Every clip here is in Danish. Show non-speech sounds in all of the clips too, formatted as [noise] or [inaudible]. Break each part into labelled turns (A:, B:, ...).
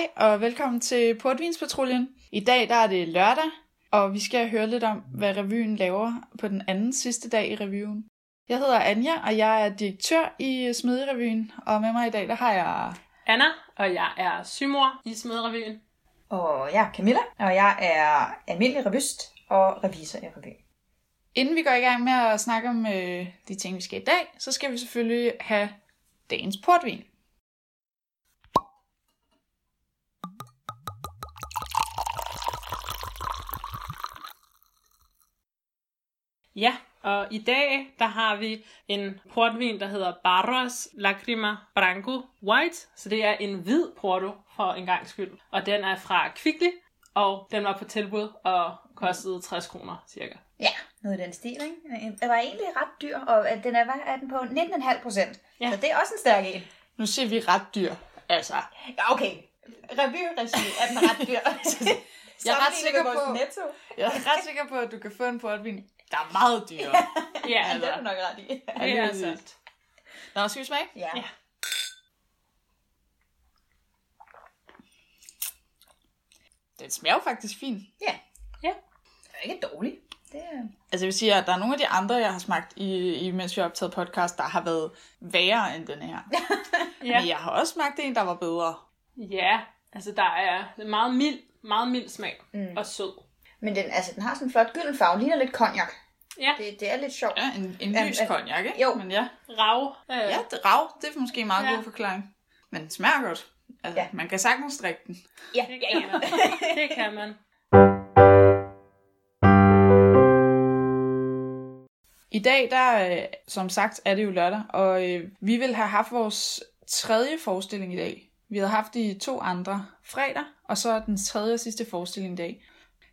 A: Hej og velkommen til Portvinspatruljen. I dag der er det lørdag, og vi skal høre lidt om, hvad revyen laver på den anden sidste dag i revyen. Jeg hedder Anja, og jeg er direktør i Smedirevyen, og med mig i dag der har jeg...
B: Anna, og jeg er symor i Smedrevyen.
C: Og jeg er Camilla, og jeg er almindelig revyst og revisor i revyen.
A: Inden vi går i gang med at snakke om øh, de ting, vi skal i dag, så skal vi selvfølgelig have dagens portvin.
B: Ja, og i dag, der har vi en portvin, der hedder Barros Lacrima Branco White. Så det er en hvid porto for en gang skyld. Og den er fra Kvickly, og den var på tilbud og kostede 60 kroner cirka.
C: Ja, noget i den stil, ikke? Den var egentlig ret dyr, og den er, hvad er den på 19,5 procent.
B: Ja.
C: Så det er også en stærk en.
A: Nu siger vi ret dyr. Altså,
C: Ja, okay. Revyregi er den ret dyr. [laughs]
A: Jeg er ret sikker på-
C: Netto.
A: jeg er ret sikker på, at du kan få en portvin, der er meget dyr.
B: Ja,
C: Ja,
B: altså,
C: det er du nok ret i.
B: det er sandt.
A: Nå, skal vi smage?
C: Ja.
B: Ja.
A: Den smager jo faktisk fint.
C: ja.
B: Ja.
C: Det er ikke dårligt. Det er...
A: Altså jeg vil sige, at der er nogle af de andre, jeg har smagt, i, i, mens vi har optaget podcast, der har været værre end den her. [laughs]
B: Ja.
A: Men jeg har også smagt en, der var bedre.
B: ja, altså der er meget mild, meget mild smag
C: Mm.
B: og sød.
C: Men den, altså, den har sådan en flot gylden farve. Ligner lidt cognac.
B: Ja,
C: Det, det er lidt sjovt.
A: Ja, en, en lys
C: ja.
A: cognac, ikke?
C: Jo.
A: Men ja,
B: rav. Øh,
A: ja det, rav, det er måske en meget
B: Ja.
A: god forklaring. Men den smager godt. Altså,
C: Ja.
A: man kan sagtens drikke den.
C: Ja,
B: Det kan
C: ja.
B: man. [laughs] Det kan man.
A: I dag, der øh, som sagt, er det jo lørdag, og øh, vi vil have haft vores tredje forestilling i dag. Vi havde haft de to andre fredag, og så den tredje og sidste forestilling i dag.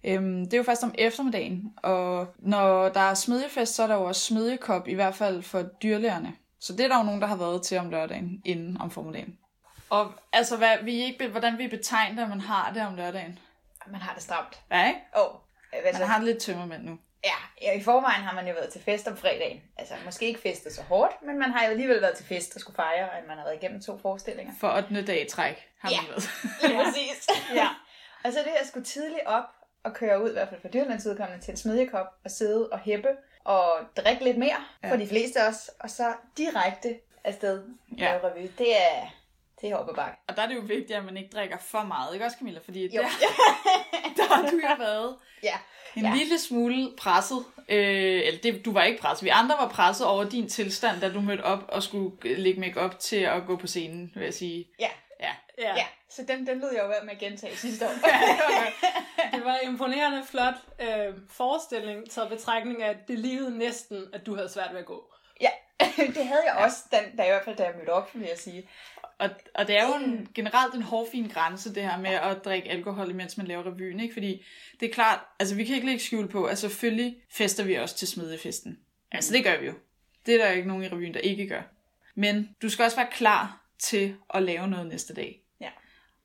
A: Øhm, det er jo først om eftermiddagen, og når der er smedjefest, så er der jo også smedjekop, i hvert fald for dyrlægerne. Så det er der jo nogen, der har været til om lørdagen, inden om formiddagen. Og altså, hvad, vi ikke, hvordan vi betegner, at man har det om lørdagen.
C: Man har det stramt.
A: Ja, ikke?
C: Åh, oh, altså,
A: Man har det lidt tømmermænd nu.
C: Ja, ja, i forvejen har man jo været til fest om fredagen. Altså, måske ikke festet så hårdt, men man har jo alligevel været til fest og skulle fejre, at man har været igennem to forestillinger.
A: For 8. dag i træk har
C: Ja.
A: man været.
C: Lige præcis. [laughs] ja. Og så det at skulle tidligt op og køre ud, i hvert fald for dyrlands udkommende, til en smedjekop og sidde og hæppe og drikke lidt mere
A: Ja.
C: for de fleste af os, og så direkte afsted
A: Ja.
C: ja. revy. Det er, det er op bakke.
A: Og der er det jo vigtigt, at man ikke drikker for meget, ikke også Camilla? Fordi
C: Jo.
A: der, [laughs] der har du jo været
C: ja.
A: en
C: Ja.
A: lille smule presset. Øh, eller det, du var ikke presset. Vi andre var presset over din tilstand, da du mødte op og skulle lægge make op til at gå på scenen, vil jeg sige.
C: Ja.
A: Ja.
B: Ja.
C: ja. Så den, den lød jeg jo ved med at gentage sidste år. [laughs]
B: Det var en imponerende flot øh, forestilling, taget betragtning af, at det lignede næsten, at du havde svært ved at gå.
C: ja, [laughs] det havde jeg også, da, da, i hvert fald da jeg mødte op, vil jeg sige.
A: Og, og det er jo en, generelt en hårfin grænse, det her med at drikke alkohol, imens man laver revyen, ikke? Fordi det er klart, altså vi kan ikke lægge skjul på, at selvfølgelig fester vi også til smedefesten. Altså det gør vi jo. Det er der ikke nogen i revyen, der ikke gør. Men du skal også være klar til at lave noget næste dag.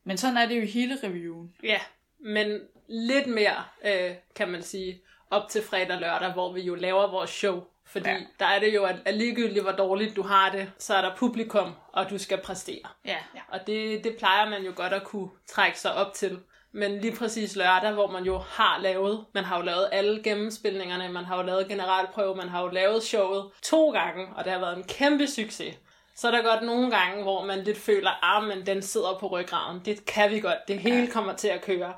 C: Ja.
A: Men sådan er det jo i hele revyen.
B: Ja, men lidt mere, øh, kan man sige, op til fredag og lørdag, hvor vi jo laver vores show. Fordi
A: Ja.
B: ja. der er det jo, at, at ligegyldigt hvor dårligt du har det, så er der publikum, og du skal præstere.
A: Ja.
B: Og det, det plejer man jo godt at kunne trække sig op til. Men lige præcis lørdag, hvor man jo har lavet, man har jo lavet alle gennemspilningerne, man har jo lavet generalprøve, man har jo lavet showet to gange, og det har været en kæmpe succes. Så er der godt nogle gange, hvor man lidt føler, ah, men den sidder på ryggraden. Det kan vi godt. Det hele kommer til at køre.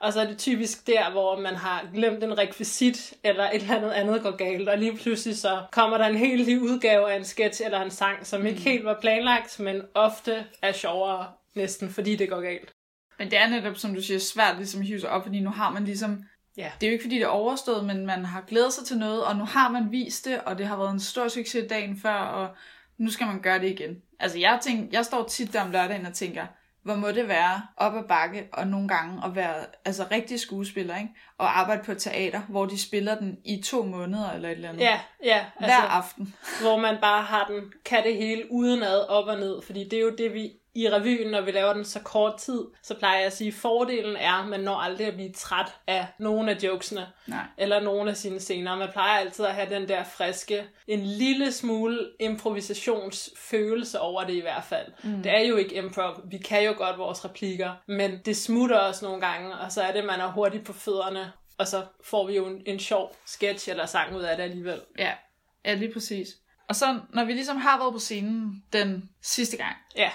B: Og så er det typisk der, hvor man har glemt en rekvisit, eller et eller andet andet går galt, og lige pludselig så kommer der en helt ny udgave af en sketch eller en sang, som ikke helt var planlagt, men ofte er sjovere næsten, fordi det går galt.
A: Men det er netop, som du siger, svært ligesom at hive sig op, fordi nu har man ligesom...
B: Ja.
A: Det er jo ikke, fordi det er overstået, men man har glædet sig til noget, og nu har man vist det, og det har været en stor succes dagen før, og nu skal man gøre det igen. Altså, jeg, tænker, jeg står tit der om lørdagen og tænker, hvor må det være op ad bakke, og nogle gange at være altså, rigtig skuespiller, ikke? og arbejde på et teater, hvor de spiller den i to måneder eller et eller andet.
B: Ja, ja.
A: Hver aften.
B: hvor man bare har den, kan det hele udenad op og ned, fordi det er jo det, vi i revyen, når vi laver den så kort tid, så plejer jeg at sige, at fordelen er, at man når aldrig at blive træt af nogle af jokesene,
A: Nej.
B: eller nogle af sine scener. Man plejer altid at have den der friske, en lille smule improvisationsfølelse over det i hvert fald. Mm. Det er jo ikke improv. Vi kan jo godt vores replikker, men det smutter os nogle gange, og så er det, man er hurtigt på fødderne, og så får vi jo en, en sjov sketch eller sang ud af det alligevel.
A: Ja, ja, lige præcis. Og så, når vi ligesom har været på scenen den sidste gang,
B: Ja,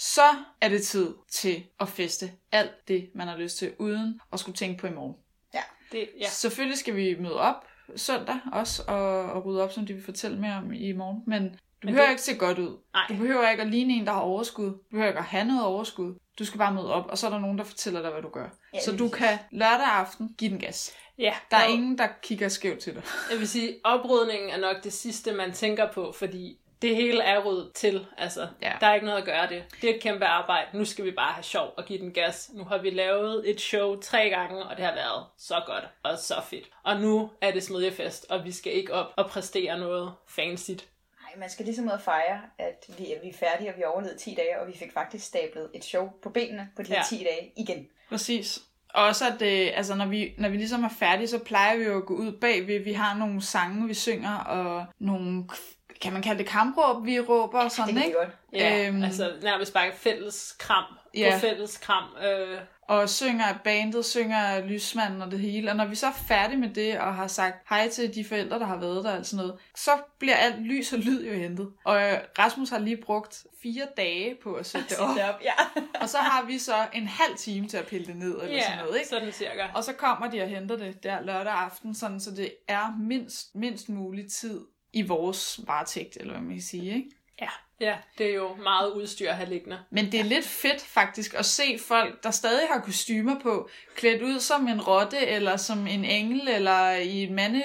A: så er det tid til at feste alt det, man har lyst til, uden at skulle tænke på i morgen.
B: det, ja.
A: Ja. Selvfølgelig skal vi møde op søndag også, og, og rydde op, som de vil fortælle mere om i morgen. Men du
B: Men
A: behøver
B: det-
A: ikke se godt ud.
B: Nej.
A: Du behøver ikke at ligne en, der har overskud. Du behøver ikke at have noget overskud. Du skal bare møde op, og så er der nogen, der fortæller dig, hvad du gør.
C: Ja,
A: så du
C: præcis.
A: kan lørdag aften give den gas.
B: ja.
A: Der er
B: og-
A: ingen, der kigger skævt til dig.
B: Jeg vil sige, oprydningen er nok det sidste, man tænker på, fordi det hele er ryddet til. Altså,
A: Ja.
B: der er ikke noget at gøre det. Det er et kæmpe arbejde. Nu skal vi bare have sjov og give den gas. Nu har vi lavet et show tre gange, og det har været så godt og så fedt. Og nu er det smedjefest, og vi skal ikke op og præstere noget fancy.
C: Nej, man skal ligesom ud og fejre, at vi, at vi er færdige, og vi har overlevet 10 dage, og vi fik faktisk stablet et show på benene på de her
B: Ja.
C: 10 dage igen.
A: Præcis. Og også at det, altså når vi, når vi ligesom er færdige, så plejer vi jo at gå ud bagved. Vi har nogle sange, vi synger, og nogle, kan man kalde det kampråb, vi råber og
C: Det
A: sådan,
C: kan vi
A: ikke?
C: godt.
B: Ja,
A: Øhm.
B: altså nærmest bare fælles kram
A: Ja.
B: på fælles kram. Øh,
A: Og synger bandet, synger lysmanden og det hele. Og når vi så er færdige med det, og har sagt hej til de forældre, der har været der og sådan noget, så bliver alt lys og lyd jo hentet. Og øh, Rasmus har lige brugt fire dage på at sætte det [laughs] op.
C: op. Ja.
A: Og så har vi så en halv time til at pille det ned, eller
B: ja,
A: sådan noget, ikke?
B: sådan cirka.
A: Og så kommer de og henter det der lørdag aften, sådan, så det er mindst, mindst mulig tid i vores varetægt, eller hvad man kan sige, ikke?
B: Ja, ja, det er jo meget udstyr at have liggende.
A: Men det er lidt fedt faktisk at se folk, der stadig har kostymer på, klædt ud som en rotte, eller som en engel, eller i et mande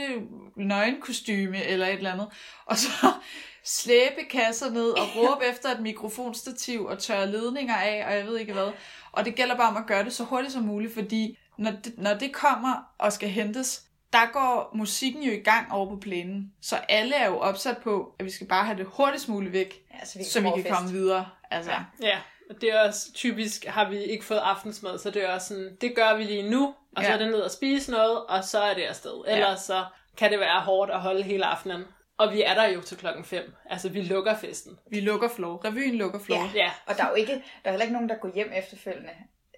A: nøgenkostyme, eller et eller andet. Og så [laughs] slæbe kasser ned og råbe [laughs] efter et mikrofonstativ og tørre ledninger af, og jeg ved ikke hvad. Og det gælder bare om at gøre det så hurtigt som muligt, fordi når det, når det kommer og skal hentes, der går musikken jo i gang over på plænen. Så alle er jo opsat på, at vi skal bare have det hurtigst muligt væk,
C: ja så vi kan,
A: så vi
C: komme
A: kan komme videre. Altså,
C: Ja.
A: ja.
B: Ja, og det er også typisk, har vi ikke fået aftensmad, så det er også sådan, det gør vi lige nu, og så
A: Ja.
B: er det ned og spise noget, og så er det afsted. Ellers så kan det være hårdt at holde hele aftenen. Og vi er der jo til klokken 5. Altså, vi lukker festen.
A: Vi lukker floor. Revyen lukker floor.
C: Ja.
B: Ja,
C: Og der er jo ikke, der er heller ikke nogen, der går hjem efterfølgende.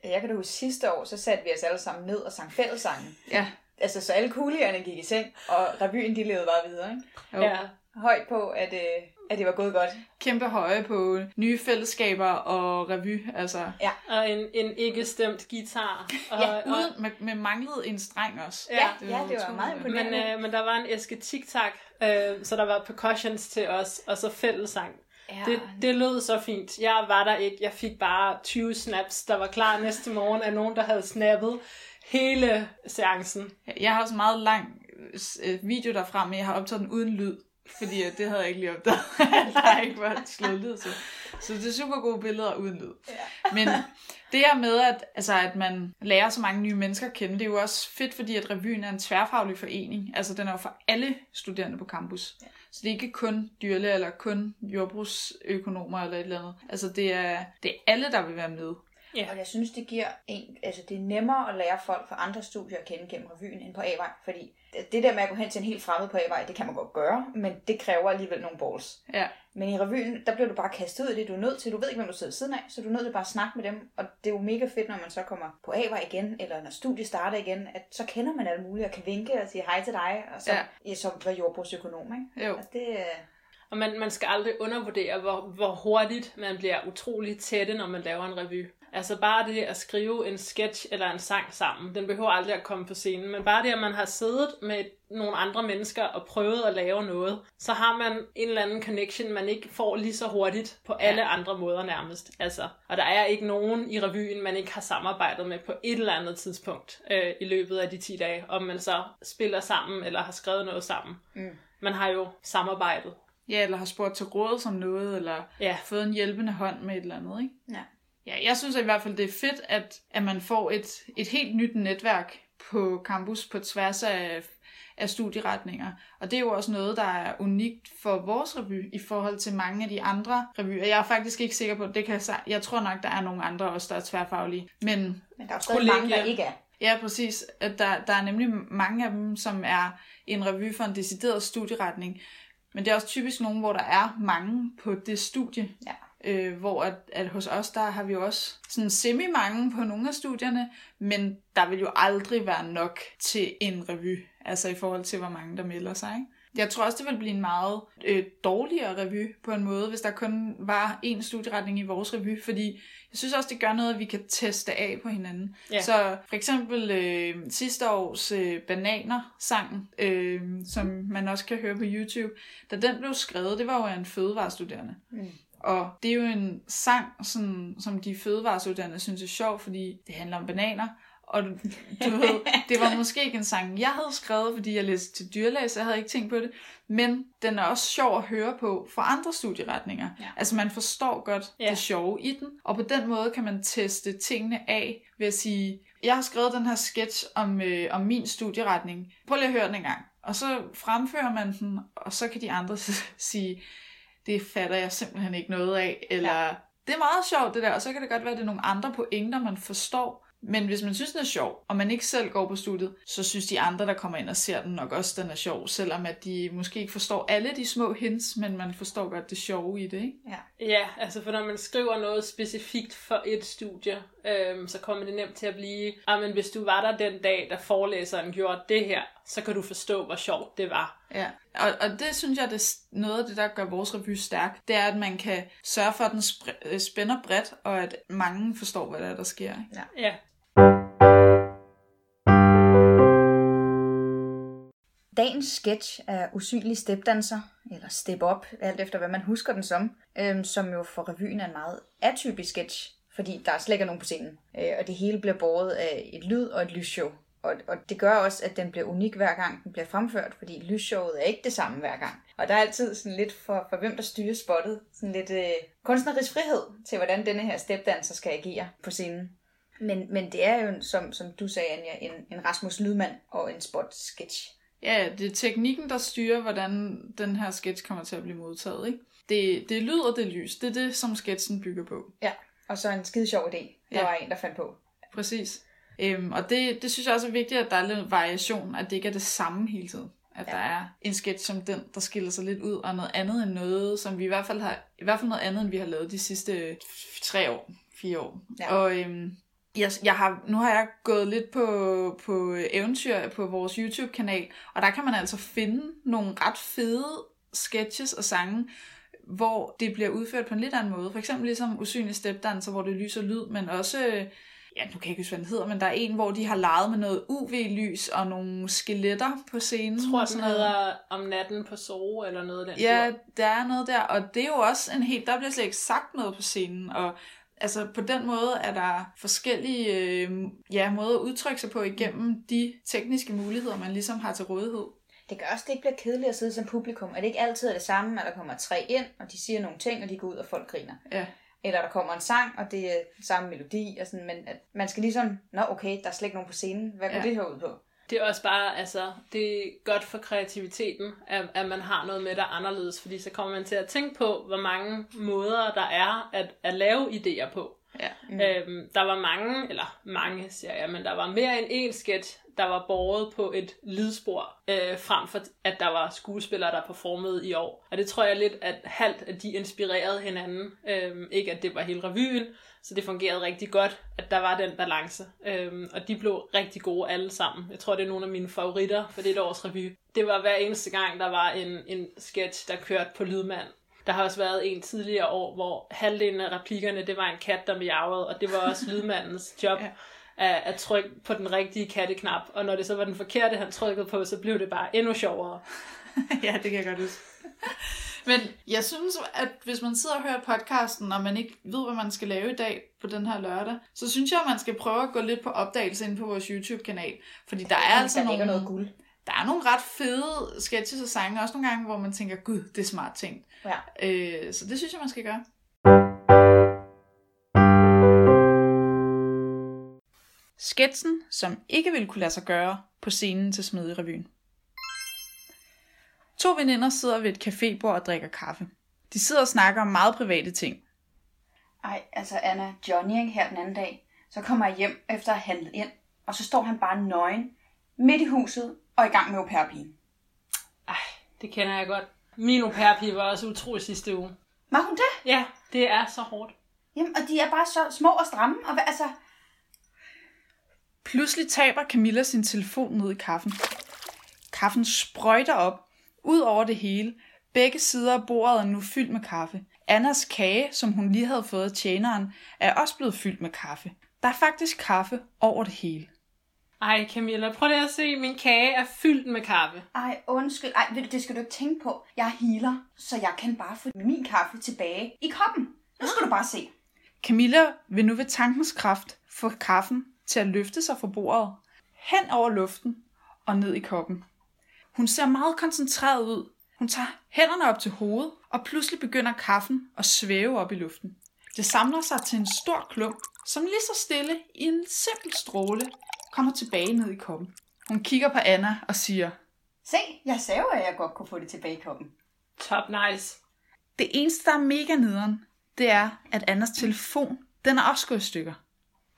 C: Jeg kan da huske sidste år, så satte vi os alle sammen ned og sang fællessangen.
A: ja.
C: Altså, så alle kulierne gik i seng, og revyen, de levede bare videre. Ikke?
A: Jo.
B: ja.
C: Højt på, at, øh, at det var gået godt.
A: Kæmpe høje på nye fællesskaber og revy. Altså,
B: Og en, en ikke stemt guitar. Og,
C: Ja,
B: og,
A: uden, med, med manglet en streng også.
B: Ja,
C: ja, det var meget imponerende.
B: men, øh, men der var en æske tic-tac, øh, så der var percussions til os, og så fællessang.
C: Ja,
B: Det, det lød så fint. Jeg var der ikke. Jeg fik bare 20 snaps, der var klar næste morgen af nogen, der havde snappet hele seancen.
A: Jeg har også en meget lang øh, video derfra, men jeg har optaget den uden lyd. Fordi det havde jeg ikke lige opdaget. [laughs] der er ikke var slået lyd til. Så det er super gode billeder uden lyd.
C: Ja.
A: Men det her med, at, altså, at man lærer så mange nye mennesker at kende, det er jo også fedt, fordi at revyen er en tværfaglig forening. Altså den er jo for alle studerende på campus. Ja. Så det er ikke kun dyrlæger eller kun jordbrugsøkonomer eller et eller andet. Altså det er, det er alle, der vil være med.
B: Ja.
C: Og jeg synes, det giver en, altså det er nemmere at lære folk fra andre studier at kende gennem revyen end på A-vej, fordi det der med at gå hen til en helt fremmed på A-vej, det kan man godt gøre, men det kræver alligevel nogle balls.
A: Ja.
C: Men i revyen, der bliver du bare kastet ud i det, du er nødt til, du ved ikke, hvem du sidder siden af, så du er nødt til bare at snakke med dem, og det er jo mega fedt, når man så kommer på A-vej igen, eller når studiet starter igen, at så kender man alle mulige, og kan vinke og sige hej til dig, og så,
A: Ja.
C: ja. så var jordbrugsøkonom, ikke?
A: Jo.
C: Og det, øh,
B: Og man, man skal aldrig undervurdere, hvor, hvor hurtigt man bliver utrolig tætte, når man laver en revy. Altså bare det at skrive en sketch eller en sang sammen, den behøver aldrig at komme på scenen, men bare det, at man har siddet med nogle andre mennesker og prøvet at lave noget, så har man en eller anden connection, man ikke får lige så hurtigt på alle
A: Ja.
B: andre måder nærmest. Altså, og der er ikke nogen i revyen, man ikke har samarbejdet med på et eller andet tidspunkt øh, i løbet af de 10 dage, om man så spiller sammen eller har skrevet noget sammen.
C: Mm.
B: Man har jo samarbejdet.
A: Ja, eller har spurgt til råd som noget, eller
B: Ja.
A: fået en hjælpende hånd med et eller andet, ikke?
C: ja.
A: Ja, jeg synes i hvert fald, det er fedt, at, at man får et, et helt nyt netværk på campus på tværs af, af studieretninger. Og det er jo også noget, der er unikt for vores revy i forhold til mange af de andre revyer. Jeg er faktisk ikke sikker på, det kan jeg, jeg tror nok, der er nogle andre også, der er tværfaglige. Men,
C: Men der er stadig mange, der ikke er.
A: ja, præcis. At der, der er nemlig mange af dem, som er en revy for en decideret studieretning. Men det er også typisk nogen, hvor der er mange på det studie.
C: Ja.
A: Øh, hvor at, at hos os, der har vi jo også sådan semi-mange på nogle af studierne, men der vil jo aldrig være nok til en revy, altså i forhold til, hvor mange der melder sig. Ikke? Jeg tror også, det vil blive en meget øh, dårligere revy på en måde, hvis der kun var én studieretning i vores revy, fordi jeg synes også, det gør noget, at vi kan teste af på hinanden.
B: Ja.
A: Så for eksempel øh, sidste års øh, Bananer-sang, øh, som man også kan høre på YouTube, da den blev skrevet, det var jo en fødevarestuderende.
C: Mm.
A: Og det er jo en sang, sådan, som de fødevarestuderende synes er sjov, fordi det handler om bananer. Og du, du ved, [laughs] det var måske ikke en sang, jeg havde skrevet, fordi jeg læste til dyrlæge, så jeg havde ikke tænkt på det. Men den er også sjov at høre på for andre studieretninger.
C: Ja.
A: Altså man forstår godt
B: Ja.
A: det sjove i den. Og på den måde kan man teste tingene af ved at sige, jeg har skrevet den her sketch om, øh, om min studieretning. Prøv lige at høre den en gang. Og så fremfører man den, og så kan de andre [laughs] sige, det fatter jeg simpelthen ikke noget af, eller ja. det er meget sjovt det der, og så kan det godt være, at det er nogle andre pointer, man forstår. Men hvis man synes, den er sjov, og man ikke selv går på studiet, så synes de andre, der kommer ind og ser den, nok også, den er sjov, selvom at de måske ikke forstår alle de små hints, men man forstår godt det sjove i det, ikke?
C: Ja.
B: Ja, altså for når man skriver noget specifikt for et studie, øhm, så kommer det nemt til at blive, ah, men hvis du var der den dag, da forelæseren gjorde det her, så kan du forstå, hvor sjovt det var.
A: Ja, og, og det synes jeg, det er noget af det, der gør vores revy stærk. Det er, at man kan sørge for, at den øh, spænder bredt, og at mange forstår, hvad der er, der sker. Ikke?
B: Ja,
C: Dagens sketch er Usynlig Stepdanser, eller Step Up, alt efter hvad man husker den som, øhm, som jo for revyen er en meget atypisk sketch, fordi der slet ikke er nogen på scenen, øh, og det hele bliver båret af et lyd og et lysshow. Og, og det gør også, at den bliver unik hver gang den bliver fremført, fordi lysshowet er ikke det samme hver gang. Og der er altid sådan lidt for, for hvem der styrer spottet, sådan lidt øh, kunstnerisk frihed til, hvordan denne her stepdanser skal agere på scenen. Men, men det er jo, som, som du sagde, Anja, en, en Rasmus Lydmand og en spot-sketch.
A: Ja, det er teknikken, der styrer, hvordan den her sketch kommer til at blive modtaget. Ikke? Det, det er lyd og det lys. Det er det, som sketchen bygger på.
C: Ja, og så en skide sjov idé, der
A: Ja.
C: var en, der fandt på.
A: Præcis. Øhm, og det, det synes jeg også er vigtigt, at der er lidt variation, at det ikke er det samme hele tiden. At
C: Ja.
A: der er en sketch som den, der skiller sig lidt ud, og noget andet end noget, som vi i hvert fald har, i hvert fald noget andet, end vi har lavet de sidste tre år, fire år.
C: Ja.
A: Og øhm, jeg, jeg har, nu har jeg gået lidt på, på eventyr på vores YouTube-kanal, og der kan man altså finde nogle ret fede sketches og sange, hvor det bliver udført på en lidt anden måde. For eksempel ligesom Usynlig Stepdanser, hvor det er lys og lyd, men også, ja, nu kan jeg ikke huske, hvad den hedder, men der er en, hvor de har leget med noget UV-lys og nogle skeletter på scenen.
B: jeg tror,
A: sådan noget.
B: hedder Om natten på Zoo, eller noget af den
A: Ja, der er noget der, og det er jo også en helt, der bliver slet ikke sagt noget på scenen, og altså på den måde er der forskellige øh, ja, måder at udtrykke sig på igennem de tekniske muligheder, man ligesom har til rådighed.
C: Det gør også, at det ikke bliver kedeligt at sidde som publikum. At det ikke altid er det samme, at der kommer tre ind, og de siger nogle ting, og de går ud, og folk griner.
A: Ja,
C: Eller der kommer en sang, og det er samme melodi, og sådan, men at man skal ligesom, nå okay, der er slet ikke nogen på scenen. Hvad går
A: Ja.
C: det her ud på?
B: Det er også bare, altså, det er godt for kreativiteten, at, at man har noget med, der er anderledes, fordi så kommer man til at tænke på, hvor mange måder der er at, at lave idéer på.
A: Ja.
B: Mm. Øhm, der var mange, eller mange siger jeg, men der var mere end én sketch, der var båret på et lydspor, øh, frem for at der var skuespillere, der performede i år. Og det tror jeg lidt, at halvt, at de inspirerede hinanden. Øhm, ikke at det var hele revyen, så det fungerede rigtig godt, at der var den balance. Øhm, og de blev rigtig gode alle sammen. Jeg tror, det er nogle af mine favoritter for det års revy. Det var hver eneste gang, der var en, en sketch, der kørte på lydmand. Der har også været en tidligere år, hvor halvdelen af replikkerne, det var en kat, der miavede, og det var også [laughs] lydmandens job
A: Ja.
B: at, at trykke på den rigtige katteknap. Og når det så var den forkerte, han trykkede på, så blev det bare endnu sjovere. [laughs]
A: ja, det kan jeg godt huske. [laughs] Men jeg synes, at hvis man sidder og hører podcasten, og man ikke ved, hvad man skal lave i dag på den her lørdag, så synes jeg, at man skal prøve at gå lidt på opdagelse ind på vores YouTube-kanal. Fordi der er altså nogle,
C: noget guld.
A: Der er nogle ret fede sketches og sange, også nogle gange, hvor man tænker, gud, det er smart tænkt.
C: Ja.
A: Øh, så det synes jeg, man skal gøre. Sketsen, som ikke ville kunne lade sig gøre på scenen til Smidig Revyen. To veninder sidder ved et cafébord og drikker kaffe. De sidder og snakker om meget private ting.
C: Ej, altså Anna, Johnny ikke, her den anden dag, så kommer jeg hjem efter at have handlet ind, og så står han bare nøgen midt i huset og i gang med au pair-pigen.
B: Ej, det kender jeg godt. Min au var også utrolig sidste uge.
C: Var hun det?
B: Ja, det er så hårdt.
C: Jamen, og de er bare så små og stramme, og hvad, altså...
A: Pludselig taber Camilla sin telefon ned i kaffen. Kaffen sprøjter op, ud over det hele. Begge sider af bordet er nu fyldt med kaffe. Annas kage, som hun lige havde fået af tjeneren, er også blevet fyldt med kaffe. Der er faktisk kaffe over det hele.
B: Ej, Camilla, prøv lige at se. Min kage er fyldt med kaffe.
C: Ej, undskyld. Ej, ved du, det skal du ikke tænke på. Jeg er healer, så jeg kan bare få min kaffe tilbage i koppen. Nu skal du bare se.
A: Camilla vil nu ved tankens kraft få kaffen til at løfte sig fra bordet, hen over luften og ned i koppen. Hun ser meget koncentreret ud. Hun tager hænderne op til hovedet, og pludselig begynder kaffen at svæve op i luften. Det samler sig til en stor klump, som lige så stille i en simpel stråle kommer tilbage ned i koppen. Hun kigger på Anna og siger,
C: Se, jeg sagde at jeg godt kunne få det tilbage i koppen.
B: Top nice.
A: det eneste, der er mega nederen, det er, at Annas telefon, den er også gået i stykker.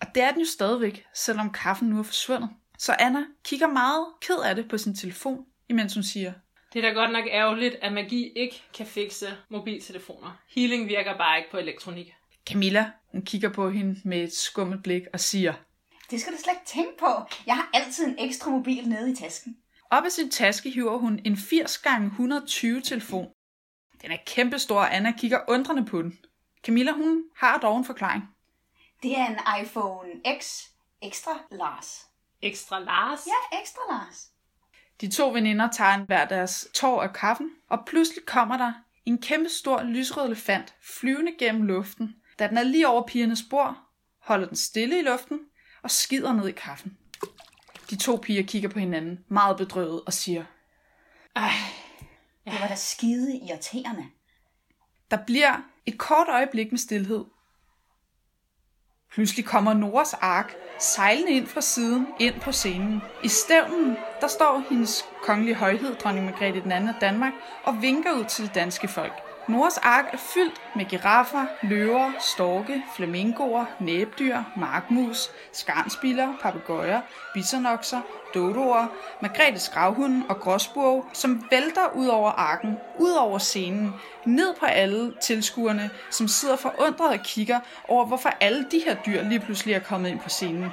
A: Og det er den jo stadigvæk, selvom kaffen nu er forsvundet. Så Anna kigger meget ked af det på sin telefon, imens hun siger,
B: Det er da godt nok ærgerligt, at magi ikke kan fikse mobiltelefoner. Healing virker bare ikke på elektronik.
A: Camilla, hun kigger på hende med et skummelt blik og siger,
C: Det skal du slet ikke tænke på. Jeg har altid en ekstra mobil nede i tasken.
A: Op af sin taske hiver hun en 80 x 120 telefon. Den er kæmpestor, og Anna kigger undrende på den. Camilla, hun har dog en forklaring.
C: Det er en iPhone X Extra Lars.
B: Ekstra Lars?
C: Ja, Extra Lars.
A: De to veninder tager en hver deres tår af kaffen, og pludselig kommer der en kæmpe stor lysrød elefant flyvende gennem luften. Da den er lige over pigernes bord, holder den stille i luften og skider ned i kaffen. De to piger kigger på hinanden, meget bedrøvet, og siger,
B: Ej,
C: Det var da skide irriterende.
A: Der bliver et kort øjeblik med stillhed. Pludselig kommer Noras ark sejlende ind fra siden ind på scenen. I stævnen, der står hendes kongelige højhed, dronning Margrethe den anden af Danmark, og vinker ud til det danske folk. Noras ark er fyldt med giraffer, løver, storke, flamingoer, næbdyr, markmus, skarnspiller, papegøjer, bisonokser, dodoer, Margrethe skravhunden og gråsburg, som vælter ud over arken, ud over scenen, ned på alle tilskuerne, som sidder forundret og kigger over, hvorfor alle de her dyr lige pludselig er kommet ind på scenen.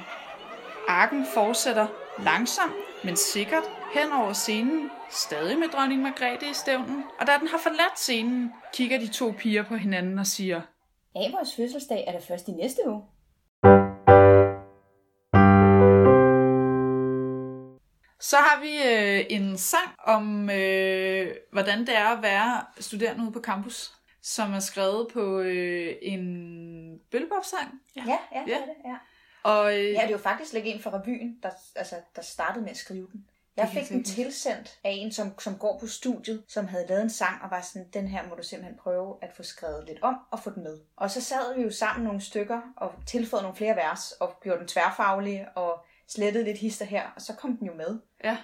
A: Arken fortsætter langsomt, men sikkert hen over scenen, stadig med dronning Margrethe i stævnen, og da den har forladt scenen, kigger de to piger på hinanden og siger,
C: Abers fødselsdag er det først i næste uge.
A: Så har vi øh, en sang om, øh, hvordan det er at være studerende ude på campus, som er skrevet på øh, en bølgebop-sang.
C: Ja, ja, ja. det
A: Ja.
C: er det, ja.
A: Og øh,
C: Ja, det er jo faktisk ikke en fra revyen, der, altså, der startede med at skrive den. Jeg fik den tilsendt af en, som, som går på studiet, som havde lavet en sang, og var sådan, den her må du simpelthen prøve at få skrevet lidt om og få den med. Og så sad vi jo sammen nogle stykker og tilføjede nogle flere vers, og gjorde den tværfaglig, og slettede lidt hister her, og så kom den jo med.
A: ja,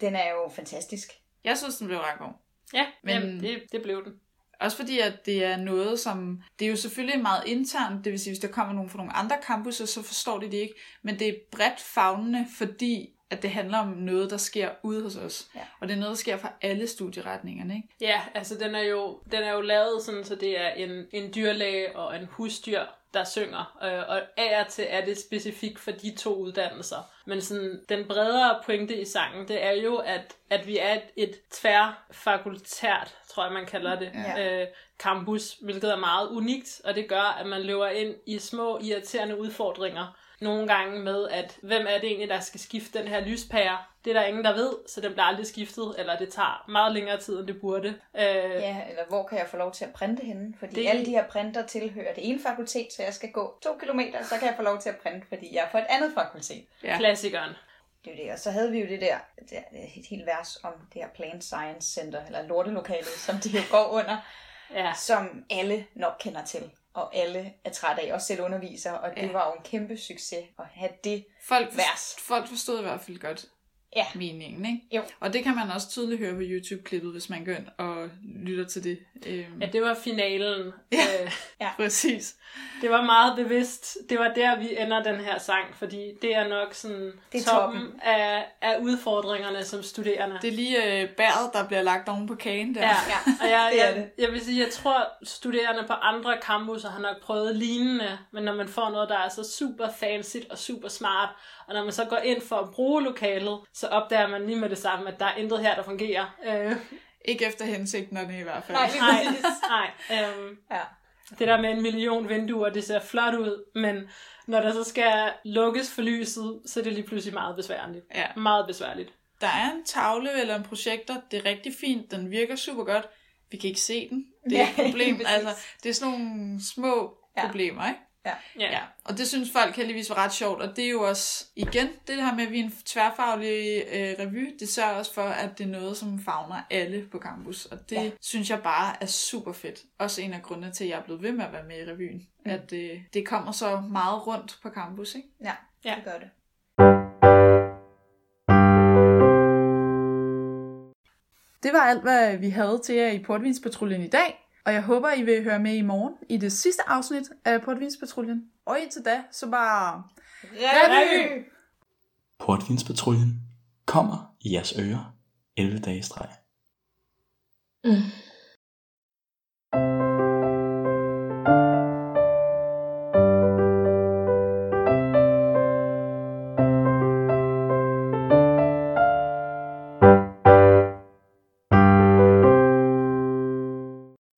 C: Den er jo fantastisk.
A: jeg synes, den blev ret god.
B: Ja,
A: Men-
B: men... Jamen, det, det blev den.
A: Også fordi, at det er noget, som... Det er jo selvfølgelig meget internt, det vil sige, hvis der kommer nogen fra nogle andre campusser, så forstår de det ikke. Men det er bredt fagnende, fordi at det handler om noget, der sker ude hos os.
C: Ja.
A: Og det er noget, der sker fra alle studieretningerne, ikke?
B: Ja, altså den er jo, den er jo lavet sådan, så det er en, en dyrlæge og en husdyr, der synger. Øh, og af og til er det specifikt for de to uddannelser. Men sådan, den bredere pointe i sangen, det er jo, at, at vi er et, et tværfakultært, tror jeg man kalder det,
C: Ja.
B: øh, campus, hvilket er meget unikt, og det gør, at man løber ind i små irriterende udfordringer. Nogle gange med, at hvem er det egentlig, der skal skifte den her lyspære? Det er der ingen, der ved, så den bliver aldrig skiftet, eller det tager meget længere tid, end det burde. Øh,
C: Ja, eller hvor kan jeg få lov til at printe henne? Fordi
B: Det-
C: alle de her printer tilhører det ene fakultet, så jeg skal gå to kilometer, så kan jeg få lov til at printe, fordi jeg er på et andet fakultet.
A: Ja.
B: Klassikeren.
C: Det er det. Og så havde vi jo det der, det er et helt vers om det her Plant Science Center, eller lortelokalet, som det jo går under,
B: Ja.
C: som alle nok kender til. Og alle er trætte af, også selv underviser, og det
A: Ja.
C: var jo en kæmpe succes at have det.
A: Folk,
C: Vers.
A: folk forstod i hvert fald godt.
C: Ja.
A: meningen, ikke?
C: Jo.
A: Og det kan man også tydeligt høre på YouTube-klippet, hvis man går ind og lytter til det. Øhm,
B: Ja, det var finalen.
A: Ja.
B: Øh,
A: Præcis.
B: det var meget bevidst. Det var der, vi ender den her sang, fordi det er nok sådan
C: Det er
B: toppen
C: toppen.
B: af, af udfordringerne som studerende.
A: Det er lige øh, bæret, der bliver lagt oven på kagen der.
B: Ja,
C: Ja,
B: og jeg,
C: det er
B: jeg,
C: det.
B: jeg vil sige, jeg tror, studerende på andre campusser har nok prøvet lignende, men når man får noget, der er så super fancy og super smart, og når man så går ind for at bruge lokalet, så opdager man lige med det samme, at der er intet her, der fungerer. Øh,
A: Ikke efter hensigterne i hvert fald.
C: Nej,
B: nej,
C: præcis. [laughs]
B: nej. Øh,
C: Ja.
B: det der med en million vinduer, det ser flot ud, men når der så skal lukkes for lyset, så er det lige pludselig meget besværligt.
A: Ja.
B: Meget besværligt.
A: Der er en tavle eller en projektor, det er rigtig fint, den virker super godt. Vi kan ikke se den. Det er [laughs]
C: Ja,
A: et problem. altså, det er sådan nogle små
C: Ja.
A: problemer, ikke?
C: Ja.
B: Ja.
A: Ja, og det synes folk heldigvis var ret sjovt, og det er jo også, igen, det her med, at vi er en tværfaglig øh, revy, det sørger også for, at det er noget, som fagner alle på campus, og det
C: Ja.
A: ja. synes jeg bare er super fedt. Også en af grundene til, at jeg er blevet ved med at være med i revyen, mm. at øh, det kommer så meget rundt på campus, ikke?
C: Ja,
B: Ja.
C: det gør det.
A: Det var alt, hvad vi havde til jer i Portvinspatruljen i dag. Og jeg håber, I vil høre med i morgen i det sidste afsnit af Portvinspatruljen. Og indtil da, så bare...
C: Revy!
D: Portvinspatruljen kommer i jeres ører 11 dage i streg.
C: Mm.